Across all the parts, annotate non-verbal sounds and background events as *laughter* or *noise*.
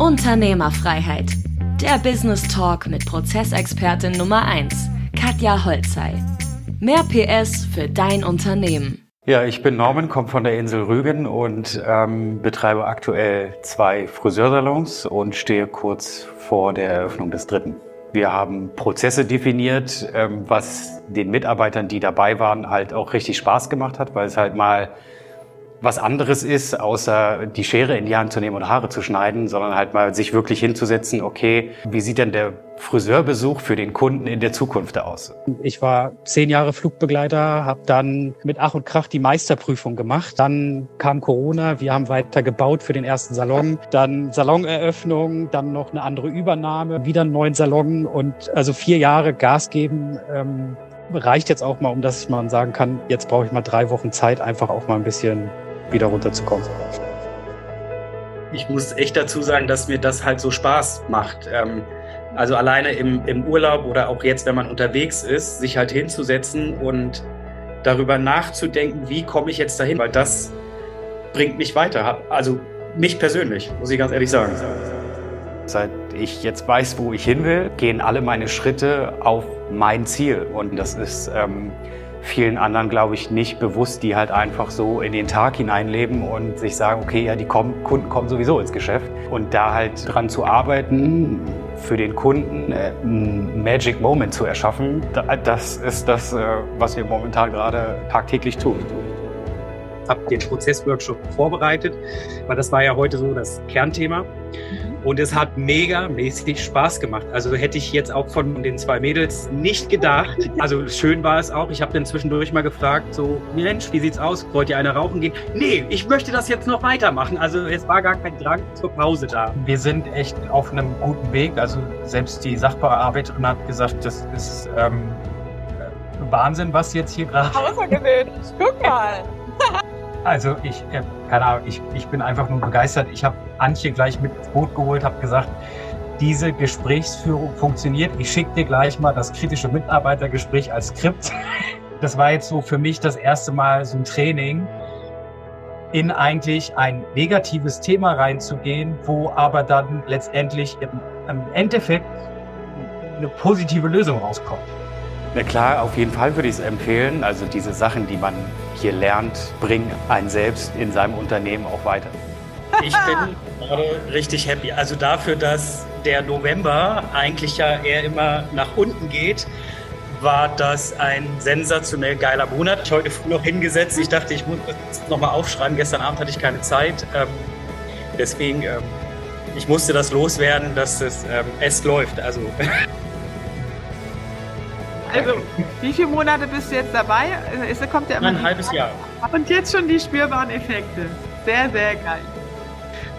Unternehmerfreiheit. Der Business Talk mit Prozessexpertin Nummer 1, Katja Holzei. Mehr PS für dein Unternehmen. Ja, ich bin Norman, komme von der Insel Rügen und ähm, betreibe aktuell zwei Friseursalons und stehe kurz vor der Eröffnung des dritten. Wir haben Prozesse definiert, ähm, was den Mitarbeitern, die dabei waren, halt auch richtig Spaß gemacht hat, weil es halt mal was anderes ist, außer die Schere in die Hand zu nehmen und Haare zu schneiden, sondern halt mal sich wirklich hinzusetzen, okay, wie sieht denn der Friseurbesuch für den Kunden in der Zukunft aus? Ich war zehn Jahre Flugbegleiter, habe dann mit Ach und Krach die Meisterprüfung gemacht. Dann kam Corona, wir haben weiter gebaut für den ersten Salon, dann Saloneröffnung, dann noch eine andere Übernahme, wieder einen neuen Salon und also vier Jahre Gas geben. Ähm, reicht jetzt auch mal, um dass man sagen kann, jetzt brauche ich mal drei Wochen Zeit, einfach auch mal ein bisschen wieder runterzukommen. Ich muss echt dazu sagen, dass mir das halt so Spaß macht. Ähm, also alleine im, im Urlaub oder auch jetzt, wenn man unterwegs ist, sich halt hinzusetzen und darüber nachzudenken, wie komme ich jetzt dahin, weil das bringt mich weiter. Also mich persönlich, muss ich ganz ehrlich sagen. Seit ich jetzt weiß, wo ich hin will, gehen alle meine Schritte auf mein Ziel. Und das ist ähm, vielen anderen, glaube ich, nicht bewusst, die halt einfach so in den Tag hineinleben und sich sagen, okay, ja, die kommen, Kunden kommen sowieso ins Geschäft. Und da halt dran zu arbeiten, für den Kunden äh, einen Magic Moment zu erschaffen, das ist das, äh, was wir momentan gerade tagtäglich tun. Ich habe den Prozessworkshop vorbereitet, weil das war ja heute so das Kernthema. Und es hat mega mäßig Spaß gemacht. Also hätte ich jetzt auch von den zwei Mädels nicht gedacht. Also *laughs* schön war es auch. Ich habe dann zwischendurch mal gefragt, so, Mensch, wie sieht's aus? Wollt ihr eine rauchen gehen? Nee, ich möchte das jetzt noch weitermachen. Also es war gar kein Drang zur Pause da. Wir sind echt auf einem guten Weg. Also selbst die Sachbearbeiterin hat gesagt, das ist ähm, Wahnsinn, was jetzt hier gerade... Außergewöhnlich. Guck mal. Also ich, äh, keine Ahnung, ich, ich bin einfach nur begeistert. Ich habe Antje gleich mit ins Boot geholt, habe gesagt, diese Gesprächsführung funktioniert. Ich schicke dir gleich mal das kritische Mitarbeitergespräch als Skript. *laughs* Das war jetzt so für mich das erste Mal so ein Training, in eigentlich ein negatives Thema reinzugehen, wo aber dann letztendlich im, im Endeffekt eine positive Lösung rauskommt. Na klar, auf jeden Fall würde ich es empfehlen. Also diese Sachen, die man hier lernt, bringen einen selbst in seinem Unternehmen auch weiter. Ich bin gerade richtig happy. Also dafür, dass der November eigentlich ja eher immer nach unten geht, war das ein sensationell geiler Monat. Ich heute früh noch hingesetzt. Ich dachte, ich muss das nochmal aufschreiben. Gestern Abend hatte ich keine Zeit. Ähm, deswegen, ähm, ich musste das loswerden, dass es, ähm, es läuft. Also *laughs* Also, wie viele Monate bist du jetzt dabei? Es kommt ja immer ein halbes Jahr. Und jetzt schon die spürbaren Effekte. Sehr, sehr geil.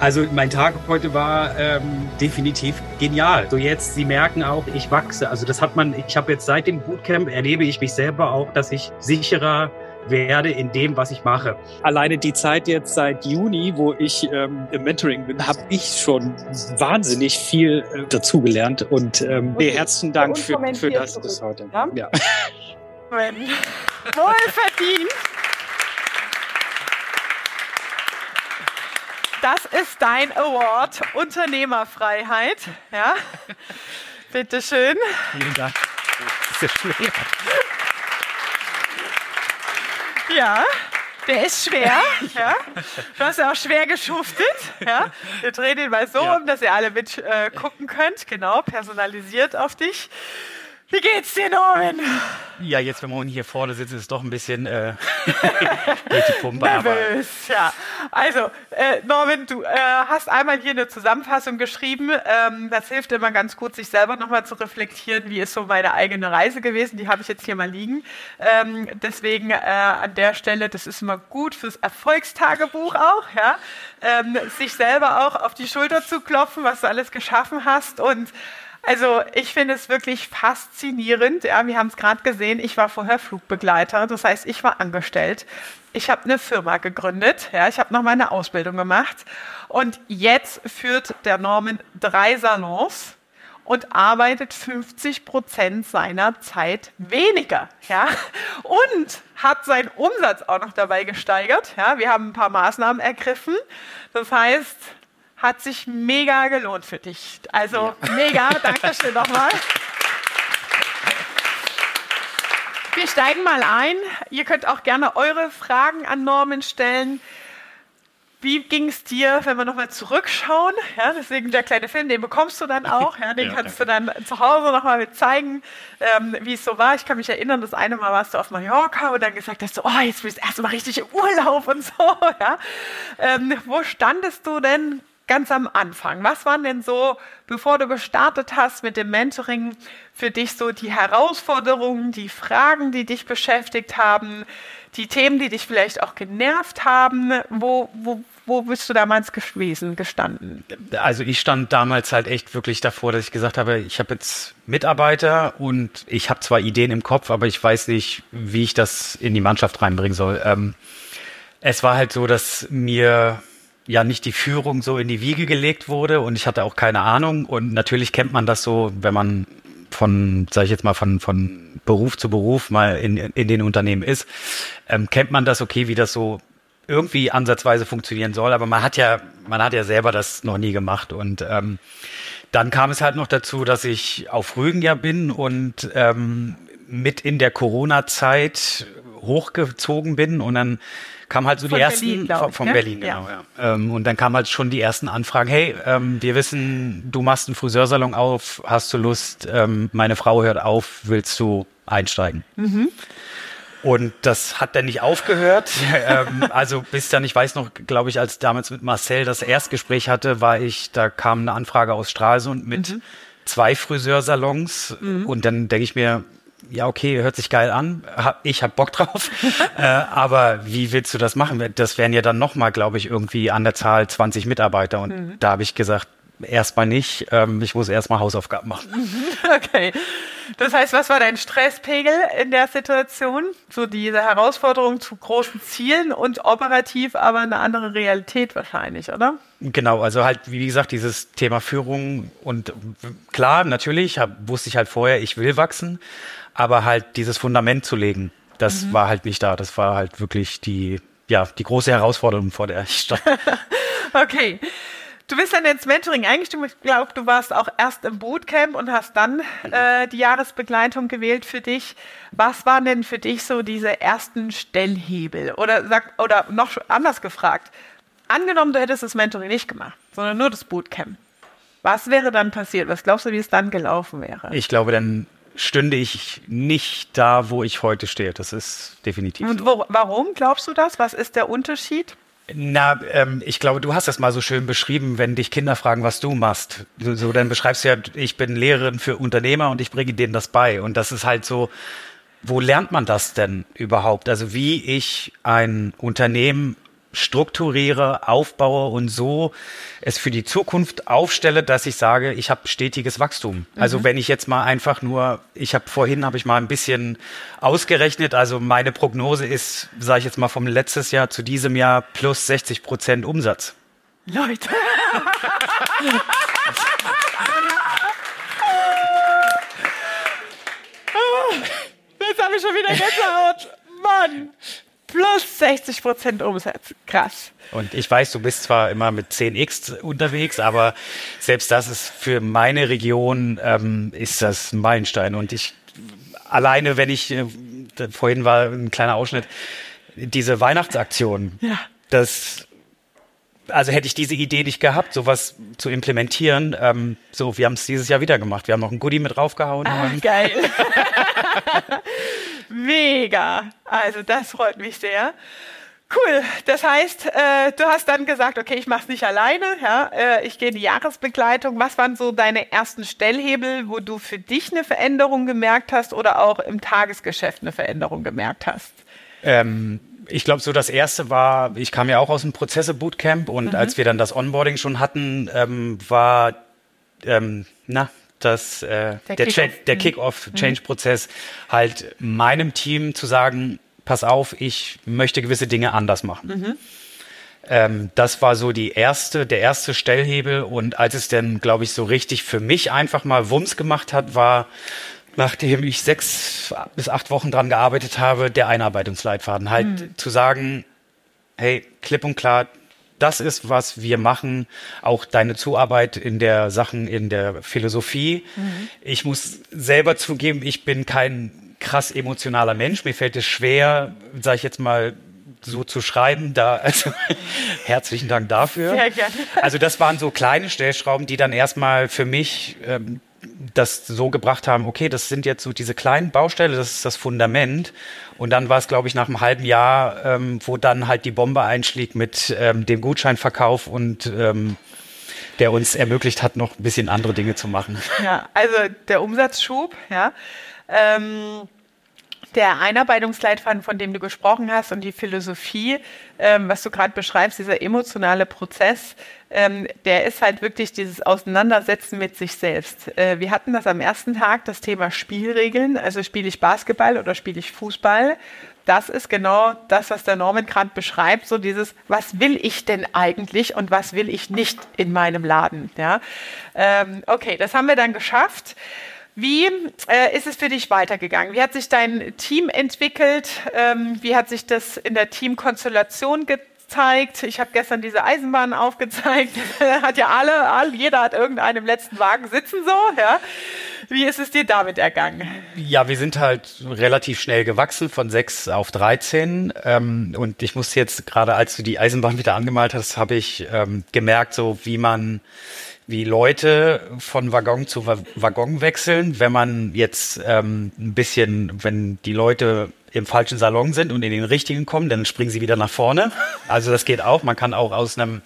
Also mein Tag heute war ähm, definitiv genial. So jetzt, Sie merken auch, ich wachse. Also das hat man, ich habe jetzt seit dem Bootcamp erlebe ich mich selber auch, dass ich sicherer werde in dem, was ich mache. Alleine die Zeit jetzt seit Juni, wo ich ähm, im Mentoring bin, habe ich schon wahnsinnig viel äh, dazugelernt. Und ähm, nee, herzlichen Dank für, für das, das heute. Ja? ja. Wohl verdient. Das ist dein Award, Unternehmerfreiheit. Ja, bitteschön. Vielen Dank. Das ist ja schwer. Ja, der ist schwer. Ja. Du hast ja auch schwer geschuftet. Ja. Wir drehen den mal so ja. um, dass ihr alle mit äh, gucken könnt. Genau, personalisiert auf dich. Wie geht's dir, Norman? Ja, jetzt, wenn man hier vorne sitzt, ist es doch ein bisschen äh, *laughs* die Pumpe. Nervös, ja. Also, äh, Norman, du äh, hast einmal hier eine Zusammenfassung geschrieben. Ähm, das hilft immer ganz gut, sich selber nochmal zu reflektieren, wie ist so meine eigene Reise gewesen. Die habe ich jetzt hier mal liegen. Ähm, deswegen äh, an der Stelle, das ist immer gut fürs Erfolgstagebuch auch, ja. Ähm, sich selber auch auf die Schulter zu klopfen, was du alles geschaffen hast und also ich finde es wirklich faszinierend. Ja, wir haben es gerade gesehen, ich war vorher Flugbegleiter, das heißt, ich war angestellt. Ich habe eine Firma gegründet, ja, ich habe noch meine Ausbildung gemacht und jetzt führt der Norman drei Salons und arbeitet 50 Prozent seiner Zeit weniger, ja, und hat seinen Umsatz auch noch dabei gesteigert, ja. Wir haben ein paar Maßnahmen ergriffen. Das heißt, hat sich mega gelohnt für dich. Also ja. mega, *laughs* danke schön nochmal. Wir steigen mal ein. Ihr könnt auch gerne eure Fragen an Norman stellen. Wie ging es dir, wenn wir nochmal zurückschauen? Ja, deswegen der kleine Film, den bekommst du dann auch. Ja, den ja, kannst danke. du dann zu Hause nochmal mit zeigen, ähm, wie es so war. Ich kann mich erinnern, das eine Mal warst du auf Mallorca und dann gesagt hast du, oh, jetzt bist du erstmal richtig im Urlaub und so. *laughs* Ja. Ähm, wo standest du denn ganz am Anfang? Was waren denn so, bevor du gestartet hast mit dem Mentoring, für dich so die Herausforderungen, die Fragen, die dich beschäftigt haben, die Themen, die dich vielleicht auch genervt haben? Wo, wo, wo bist du damals gewesen, gestanden? Also ich stand damals halt echt wirklich davor, dass ich gesagt habe, ich habe jetzt Mitarbeiter und ich habe zwar Ideen im Kopf, aber ich weiß nicht, wie ich das in die Mannschaft reinbringen soll. Ähm, es war halt so, dass mir ja nicht die Führung so in die Wiege gelegt wurde und ich hatte auch keine Ahnung. Und natürlich kennt man das so, wenn man von, sage ich jetzt mal, von, von Beruf zu Beruf mal in, in den Unternehmen ist, ähm, kennt man das, okay, wie das so irgendwie ansatzweise funktionieren soll. Aber man hat ja, man hat ja selber das noch nie gemacht. Und ähm, dann kam es halt noch dazu, dass ich auf Rügen ja bin und ähm, mit in der Corona-Zeit hochgezogen bin und dann kam halt so von die ersten Berlin, von, ne? Berlin, genau, ja. ja. Ähm, und dann kam halt schon die ersten Anfragen, hey, ähm, wir wissen, du machst einen Friseursalon auf, hast du Lust, ähm, meine Frau hört auf, willst du einsteigen? Mhm. Und das hat dann nicht aufgehört. *laughs* ähm, also bis dann, ich weiß noch, glaube ich, als damals mit Marcel das Erstgespräch hatte, war ich, da kam eine Anfrage aus Stralsund mit mhm. zwei Friseursalons. Mhm. Und dann denke ich mir, ja, okay, hört sich geil an, ich hab Bock drauf, *laughs* äh, aber wie willst du das machen? Das wären ja dann nochmal, glaube ich, irgendwie an der Zahl 20 Mitarbeiter und mhm. da habe ich gesagt, erstmal nicht, ähm, ich muss erstmal Hausaufgaben machen. *laughs* Okay, das heißt, was war dein Stresspegel in der Situation? So diese Herausforderung zu großen Zielen und operativ aber eine andere Realität wahrscheinlich, oder? Genau, also halt, wie gesagt, dieses Thema Führung und klar, natürlich hab, wusste ich halt vorher, ich will wachsen, aber halt dieses Fundament zu legen, das mhm. war halt nicht da. Das war halt wirklich die, ja, die große Herausforderung, vor der ich stand. *laughs* okay. Du bist dann ins Mentoring eingestimmt. Ich glaube, du warst auch erst im Bootcamp und hast dann äh, die Jahresbegleitung gewählt für dich. Was waren denn für dich so diese ersten Stellhebel? Oder, sag, oder noch anders gefragt, angenommen, du hättest das Mentoring nicht gemacht, sondern nur das Bootcamp. Was wäre dann passiert? Was glaubst du, wie es dann gelaufen wäre? Ich glaube, dann stünde ich nicht da, wo ich heute stehe. Das ist definitiv. Und wo, warum glaubst du das? Was ist der Unterschied? Na, ähm, ich glaube, du hast das mal so schön beschrieben, wenn dich Kinder fragen, was du machst. So, so dann beschreibst du ja, ich bin Lehrerin für Unternehmer und ich bringe denen das bei. Und das ist halt so, wo lernt man das denn überhaupt? Also wie ich ein Unternehmen strukturiere, aufbaue und so es für die Zukunft aufstelle, dass ich sage, ich habe stetiges Wachstum. Also mhm. Also wenn ich jetzt mal einfach nur, ich habe vorhin habe ich mal ein bisschen ausgerechnet, also meine Prognose ist, sage ich jetzt mal vom letztes Jahr zu diesem Jahr plus 60 Prozent Umsatz. Leute. *laughs* Jetzt habe ich schon wieder Gänsehaut. Mann plus 60 Prozent Umsatz. Krass. Und ich weiß, du bist zwar immer mit 10x unterwegs, aber selbst das ist für meine Region ähm, ist das ein Meilenstein. Und ich alleine, wenn ich äh, vorhin war ein kleiner Ausschnitt, diese Weihnachtsaktion, ja. das also hätte ich diese Idee nicht gehabt, sowas zu implementieren. Ähm, so, wir haben es dieses Jahr wieder gemacht. Wir haben noch ein Goodie mit draufgehauen. Ah, geil. *laughs* *laughs* Mega. Also das freut mich sehr. Cool. Das heißt, äh, du hast dann gesagt, okay, ich mache es nicht alleine. Ja, äh, ich gehe in die Jahresbegleitung. Was waren so deine ersten Stellhebel, wo du für dich eine Veränderung gemerkt hast oder auch im Tagesgeschäft eine Veränderung gemerkt hast? Ähm, ich glaube, so das erste war, ich kam ja auch aus dem Prozesse-Bootcamp und mhm. als wir dann das Onboarding schon hatten, ähm, war, ähm, na, dass äh, der, der, Kick der. Kick-Off-Change-Prozess mhm. halt meinem Team zu sagen, pass auf, ich möchte gewisse Dinge anders machen. Mhm. Ähm, das war so die erste, der erste Stellhebel. Und als es dann, glaube ich, so richtig für mich einfach mal Wumms gemacht hat, war, nachdem ich sechs bis acht Wochen dran gearbeitet habe, der Einarbeitungsleitfaden. Halt mhm. zu sagen, hey, klipp und klar, das ist, was wir machen, auch deine Zuarbeit in der Sachen, in der Philosophie. Mhm. Ich muss selber zugeben, ich bin kein krass emotionaler Mensch. Mir fällt es schwer, sage ich jetzt mal, so zu schreiben. Da, also *laughs* herzlichen Dank dafür. Sehr gerne. Also das waren so kleine Stellschrauben, die dann erstmal für mich ähm, das so gebracht haben, okay, das sind jetzt so diese kleinen Baustelle, das ist das Fundament. Und dann war es, glaube ich, nach einem halben Jahr, ähm, wo dann halt die Bombe einschlägt mit ähm, dem Gutscheinverkauf und ähm, der uns ermöglicht hat, noch ein bisschen andere Dinge zu machen. Ja, also der Umsatzschub, ja. Ähm der Einarbeitungsleitfaden, von dem du gesprochen hast und die Philosophie, ähm, was du gerade beschreibst, dieser emotionale Prozess, ähm, der ist halt wirklich dieses Auseinandersetzen mit sich selbst. Äh, wir hatten das am ersten Tag, das Thema Spielregeln, also spiele ich Basketball oder spiele ich Fußball. Das ist genau das, was der Norman gerade beschreibt, so dieses, was will ich denn eigentlich und was will ich nicht in meinem Laden. Ja? Ähm, okay, das haben wir dann geschafft. Wie äh, ist es für dich weitergegangen? Wie hat sich dein Team entwickelt? Ähm, wie hat sich das in der Teamkonstellation gezeigt? Ich habe gestern diese Eisenbahn aufgezeigt. *laughs* hat ja alle, alle, jeder hat irgendeinen im letzten Wagen sitzen so. Ja. Wie ist es dir damit ergangen? Ja, wir sind halt relativ schnell gewachsen von sechs auf 13. Ähm, und ich muss jetzt gerade, als du die Eisenbahn wieder angemalt hast, habe ich ähm, gemerkt, so wie man wie Leute von Waggon zu Waggon wechseln, wenn man jetzt ähm, ein bisschen, wenn die Leute im falschen Salon sind und in den richtigen kommen, dann springen sie wieder nach vorne. Also das geht auch. Man kann auch aus einem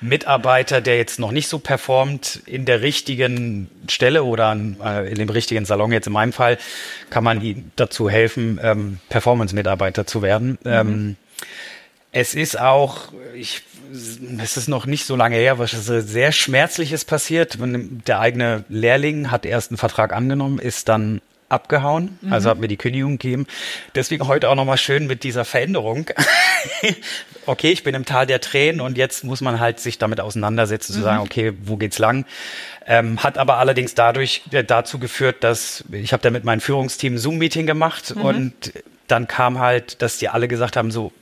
Mitarbeiter, der jetzt noch nicht so performt, in der richtigen Stelle oder äh, in dem richtigen Salon, jetzt in meinem Fall, kann man ihm dazu helfen, ähm, Performance-Mitarbeiter zu werden. Mhm. Ähm, es ist auch, ich es ist noch nicht so lange her, was sehr Schmerzliches passiert. Der eigene Lehrling hat erst einen Vertrag angenommen, ist dann abgehauen, mhm. also hat mir die Kündigung gegeben. Deswegen heute auch nochmal schön mit dieser Veränderung. *laughs* okay, ich bin im Tal der Tränen und jetzt muss man halt sich damit auseinandersetzen, zu mhm. sagen, okay, wo geht's lang? Ähm, hat aber allerdings dadurch äh, dazu geführt, dass ich habe da mit meinem Führungsteam Zoom-Meeting gemacht mhm. und dann kam halt, dass die alle gesagt haben, so,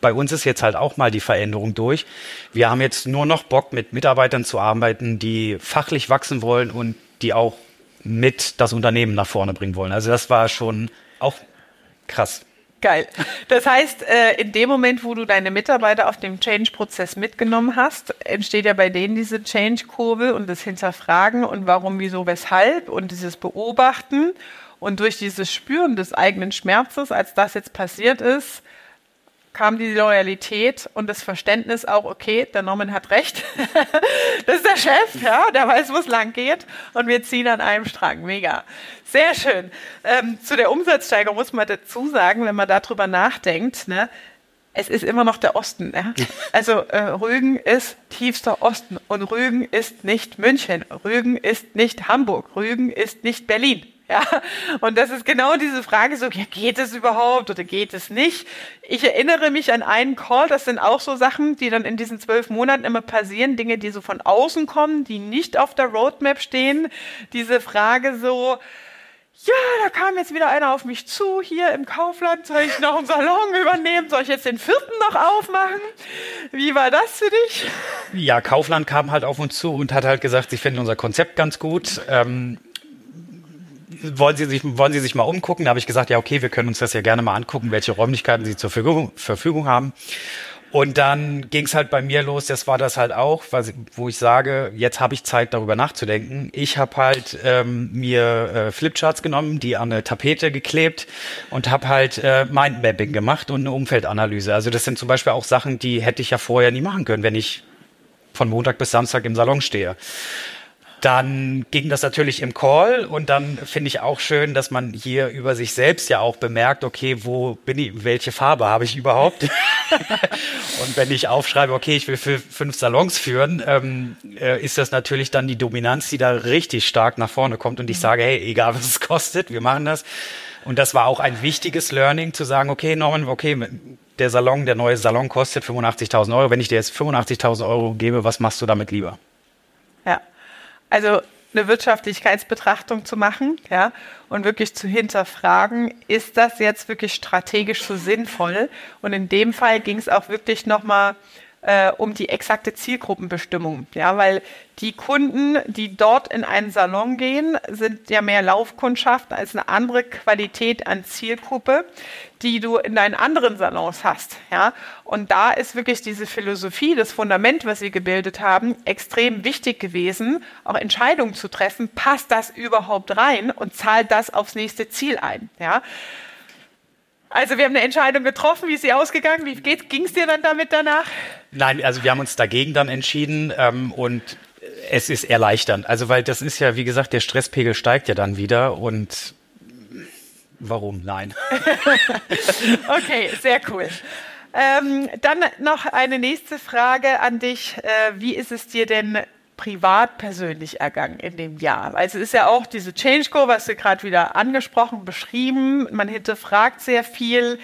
bei uns ist jetzt halt auch mal die Veränderung durch. Wir haben jetzt nur noch Bock, mit Mitarbeitern zu arbeiten, die fachlich wachsen wollen und die auch mit das Unternehmen nach vorne bringen wollen. Also das war schon auch krass. Geil. Das heißt, äh, in dem Moment, wo du deine Mitarbeiter auf dem Change-Prozess mitgenommen hast, entsteht ja bei denen diese Change-Kurve und das Hinterfragen und warum, wieso, weshalb und dieses Beobachten. Und durch dieses Spüren des eigenen Schmerzes, als das jetzt passiert ist, kam die Loyalität und das Verständnis auch, okay, der Norman hat recht. *laughs* das ist der Chef, ja, der weiß, wo es lang geht und wir ziehen an einem Strang. Mega. Sehr schön. Ähm, zu der Umsatzsteigerung muss man dazu sagen, wenn man darüber nachdenkt, ne, es ist immer noch der Osten. Ja? Also äh, Rügen ist tiefster Osten und Rügen ist nicht München, Rügen ist nicht Hamburg, Rügen ist nicht Berlin. *laughs* Ja, und das ist genau diese Frage so, ja, geht es überhaupt oder geht es nicht? Ich erinnere mich an einen Call, das sind auch so Sachen, die dann in diesen zwölf Monaten immer passieren, Dinge, die so von außen kommen, die nicht auf der Roadmap stehen. Diese Frage so, ja, da kam jetzt wieder einer auf mich zu, hier im Kaufland, soll ich noch einen Salon übernehmen, soll ich jetzt den vierten noch aufmachen? Wie war das für dich? Ja, Kaufland kam halt auf uns zu und hat halt gesagt, sie finden unser Konzept ganz gut. Ähm, wollen Sie sich, wollen Sie sich mal umgucken? Da habe ich gesagt, ja, okay, wir können uns das ja gerne mal angucken, welche Räumlichkeiten Sie zur Verfügung, Verfügung haben. Und dann ging es halt bei mir los, das war das halt auch, wo ich sage, jetzt habe ich Zeit, darüber nachzudenken. Ich habe halt ähm, mir äh, Flipcharts genommen, die an eine Tapete geklebt und habe halt äh, Mindmapping gemacht und eine Umfeldanalyse. Also das sind zum Beispiel auch Sachen, die hätte ich ja vorher nie machen können, wenn ich von Montag bis Samstag im Salon stehe. Dann ging das natürlich im Call und dann finde ich auch schön, dass man hier über sich selbst ja auch bemerkt, okay, wo bin ich, welche Farbe habe ich überhaupt? *laughs* und wenn ich aufschreibe, okay, ich will für fünf Salons führen, ähm, äh, ist das natürlich dann die Dominanz, die da richtig stark nach vorne kommt und ich sage, hey, egal was es kostet, wir machen das. Und das war auch ein wichtiges Learning, zu sagen, okay, Norman, okay, der Salon, der neue Salon kostet 85.000 Euro. Wenn ich dir jetzt 85.000 Euro gebe, was machst du damit lieber? Ja. Also eine Wirtschaftlichkeitsbetrachtung zu machen, ja, und wirklich zu hinterfragen, ist das jetzt wirklich strategisch so sinnvoll? Und in dem Fall ging es auch wirklich nochmal äh, um die exakte Zielgruppenbestimmung. Ja, weil die Kunden, die dort in einen Salon gehen, sind ja mehr Laufkundschaft als eine andere Qualität an Zielgruppe, die du in deinen anderen Salons hast. Ja, und da ist wirklich diese Philosophie, das Fundament, was sie gebildet haben, extrem wichtig gewesen, auch Entscheidungen zu treffen. Passt das überhaupt rein und zahlt das aufs nächste Ziel ein? Ja. Also wir haben eine Entscheidung getroffen. Wie ist sie ausgegangen? Wie ging es dir dann damit danach? Nein, also wir haben uns dagegen dann entschieden ähm, und es ist erleichternd. Also weil das ist ja, wie gesagt, der Stresspegel steigt ja dann wieder und warum? Nein. *laughs* okay, sehr cool. Ähm, dann noch eine nächste Frage an dich. Äh, wie ist es dir denn privat persönlich ergangen in dem Jahr? Also es ist ja auch diese Change Go, was du gerade wieder angesprochen, beschrieben. Man hinterfragt sehr viel.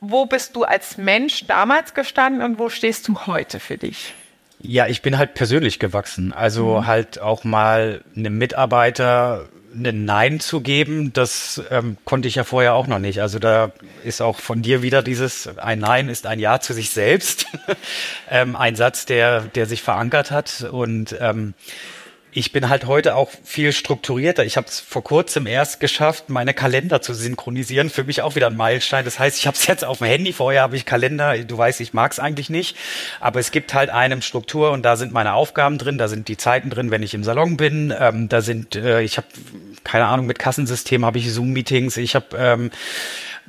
Wo bist du als Mensch damals gestanden und wo stehst du heute für dich? Ja, ich bin halt persönlich gewachsen. Also mhm. halt auch mal einem Mitarbeiter ein Nein zu geben, das ähm, konnte ich ja vorher auch noch nicht. Also da ist auch von dir wieder dieses ein Nein ist ein Ja zu sich selbst. *laughs* ähm, ein Satz, der, der sich verankert hat. Und ähm, ich bin halt heute auch viel strukturierter. Ich habe es vor kurzem erst geschafft, meine Kalender zu synchronisieren. Für mich auch wieder ein Meilenstein. Das heißt, ich habe es jetzt auf dem Handy. Vorher habe ich Kalender. Du weißt, ich mag es eigentlich nicht. Aber es gibt halt eine Struktur und da sind meine Aufgaben drin. Da sind die Zeiten drin, wenn ich im Salon bin. Ähm, da sind, äh, ich habe keine Ahnung, mit Kassensystem habe ich Zoom-Meetings. Ich habe ähm,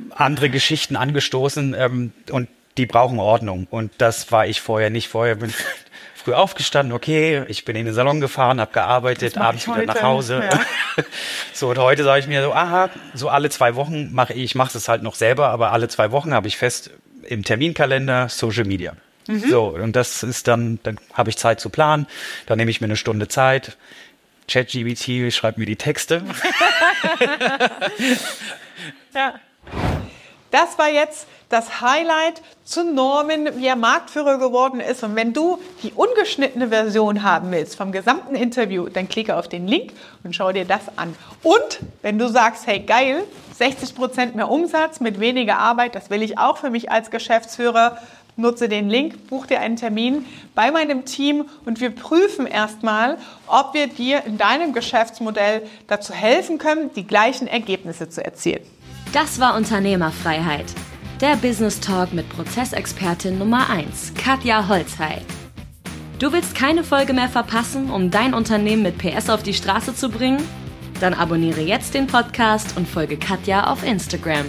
andere Geschichten angestoßen ähm, und die brauchen Ordnung. Und das war ich vorher nicht. Vorher bin früh aufgestanden, okay, ich bin in den Salon gefahren, habe gearbeitet, abends wieder nach Hause. Ja. *laughs* so, und heute sage ich mir so, aha, so alle zwei Wochen mache ich, ich mache es halt noch selber, aber alle zwei Wochen habe ich fest im Terminkalender Social Media. Mhm. So, und das ist dann, dann habe ich Zeit zu planen, dann nehme ich mir eine Stunde Zeit. ChatGBT schreibt mir die Texte. *laughs* ja. Das war jetzt das Highlight zu Norman, wie er Marktführer geworden ist. Und wenn du die ungeschnittene Version haben willst vom gesamten Interview, dann klicke auf den Link und schau dir das an. Und wenn du sagst, hey geil, 60 Prozent mehr Umsatz mit weniger Arbeit, das will ich auch für mich als Geschäftsführer, nutze den Link, buch dir einen Termin bei meinem Team und wir prüfen erstmal, ob wir dir in deinem Geschäftsmodell dazu helfen können, die gleichen Ergebnisse zu erzielen. Das war Unternehmerfreiheit. Der Business Talk mit Prozessexpertin Nummer 1, Katja Holzhey. Du willst keine Folge mehr verpassen, um dein Unternehmen mit PS auf die Straße zu bringen? Dann abonniere jetzt den Podcast und folge Katja auf Instagram.